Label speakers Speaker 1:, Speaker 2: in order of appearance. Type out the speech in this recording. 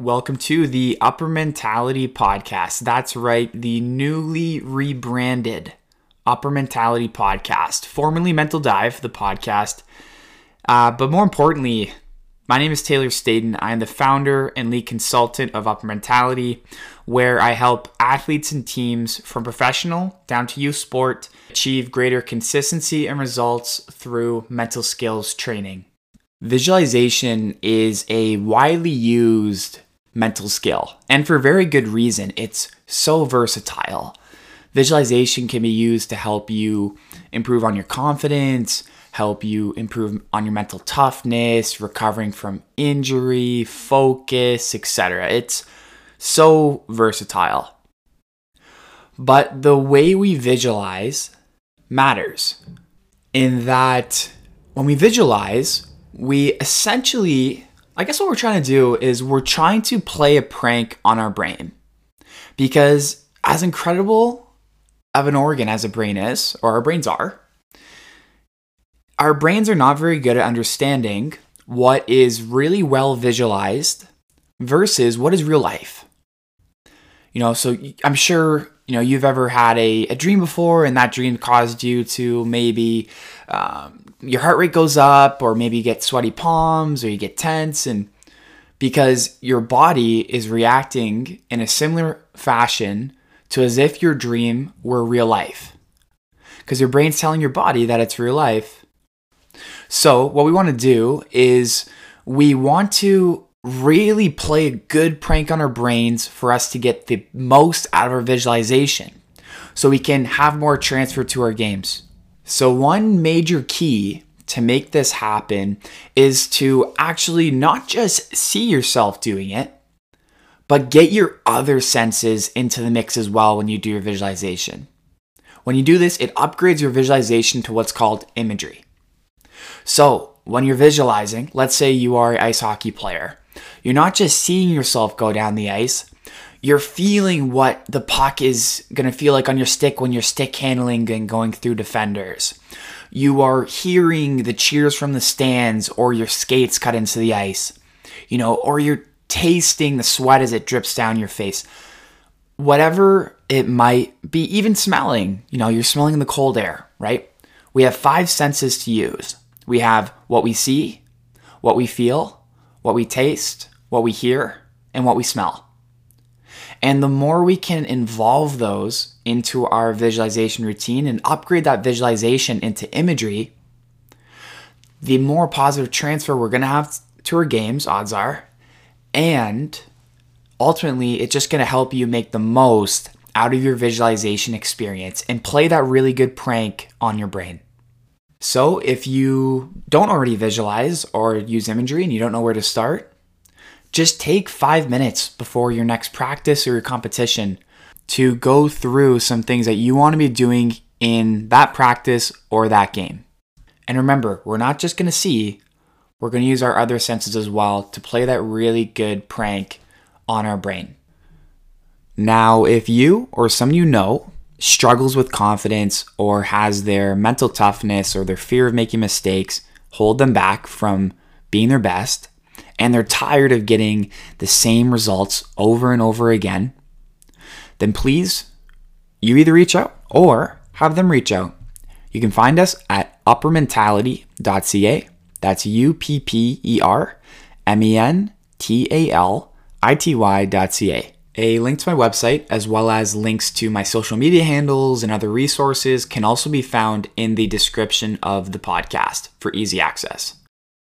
Speaker 1: Welcome to the Upper Mentality Podcast. That's right, the newly rebranded Upper Mentality Podcast, formerly Mental Dive, the podcast. Uh, but more importantly, my name is Taylor Staden. I am the founder and lead consultant of Upper Mentality, where I help athletes and teams from professional down to youth sport achieve greater consistency and results through mental skills training. Visualization is a widely used mental skill, and for very good reason. It's so versatile. Visualization can be used to help you improve on your confidence, help you improve on your mental toughness, recovering from injury, focus, etc. It's so versatile. But the way we visualize matters in that when we visualize, we essentially, I guess what we're trying to do is we're trying to play a prank on our brain. Because as incredible of an organ as a brain is, or our brains are, our brains are not very good at understanding what is really well visualized versus what is real life. You know, so I'm sure you know you've ever had a, a dream before, and that dream caused you to maybe um, your heart rate goes up, or maybe you get sweaty palms, or you get tense, and because your body is reacting in a similar fashion to as if your dream were real life. Because your brain's telling your body that it's real life. So, what we want to do is we want to really play a good prank on our brains for us to get the most out of our visualization so we can have more transfer to our games. So, one major key to make this happen is to actually not just see yourself doing it, but get your other senses into the mix as well when you do your visualization. When you do this, it upgrades your visualization to what's called imagery. So, when you're visualizing, let's say you are an ice hockey player, you're not just seeing yourself go down the ice, you're feeling what the puck is going to feel like on your stick when you're stick handling and going through defenders. You are hearing the cheers from the stands or your skates cut into the ice, you know, or you're tasting the sweat as it drips down your face. Whatever it might be, even smelling, you know, you're smelling the cold air, right? We have five senses to use. We have what we see, what we feel, what we taste, what we hear, and what we smell. And the more we can involve those into our visualization routine and upgrade that visualization into imagery, the more positive transfer we're going to have to our games, odds are. And ultimately, it's just going to help you make the most out of your visualization experience and play that really good prank on your brain. So, if you don't already visualize or use imagery and you don't know where to start, just take five minutes before your next practice or your competition to go through some things that you want to be doing in that practice or that game. And remember, we're not just going to see, we're going to use our other senses as well to play that really good prank on our brain. Now, if you or someone you know struggles with confidence or has their mental toughness or their fear of making mistakes hold them back from being their best, and they're tired of getting the same results over and over again, then please, you either reach out or have them reach out. You can find us at uppermentality.ca. That's U P P E R M E N T A L I T Y.ca. A link to my website, as well as links to my social media handles and other resources, can also be found in the description of the podcast for easy access.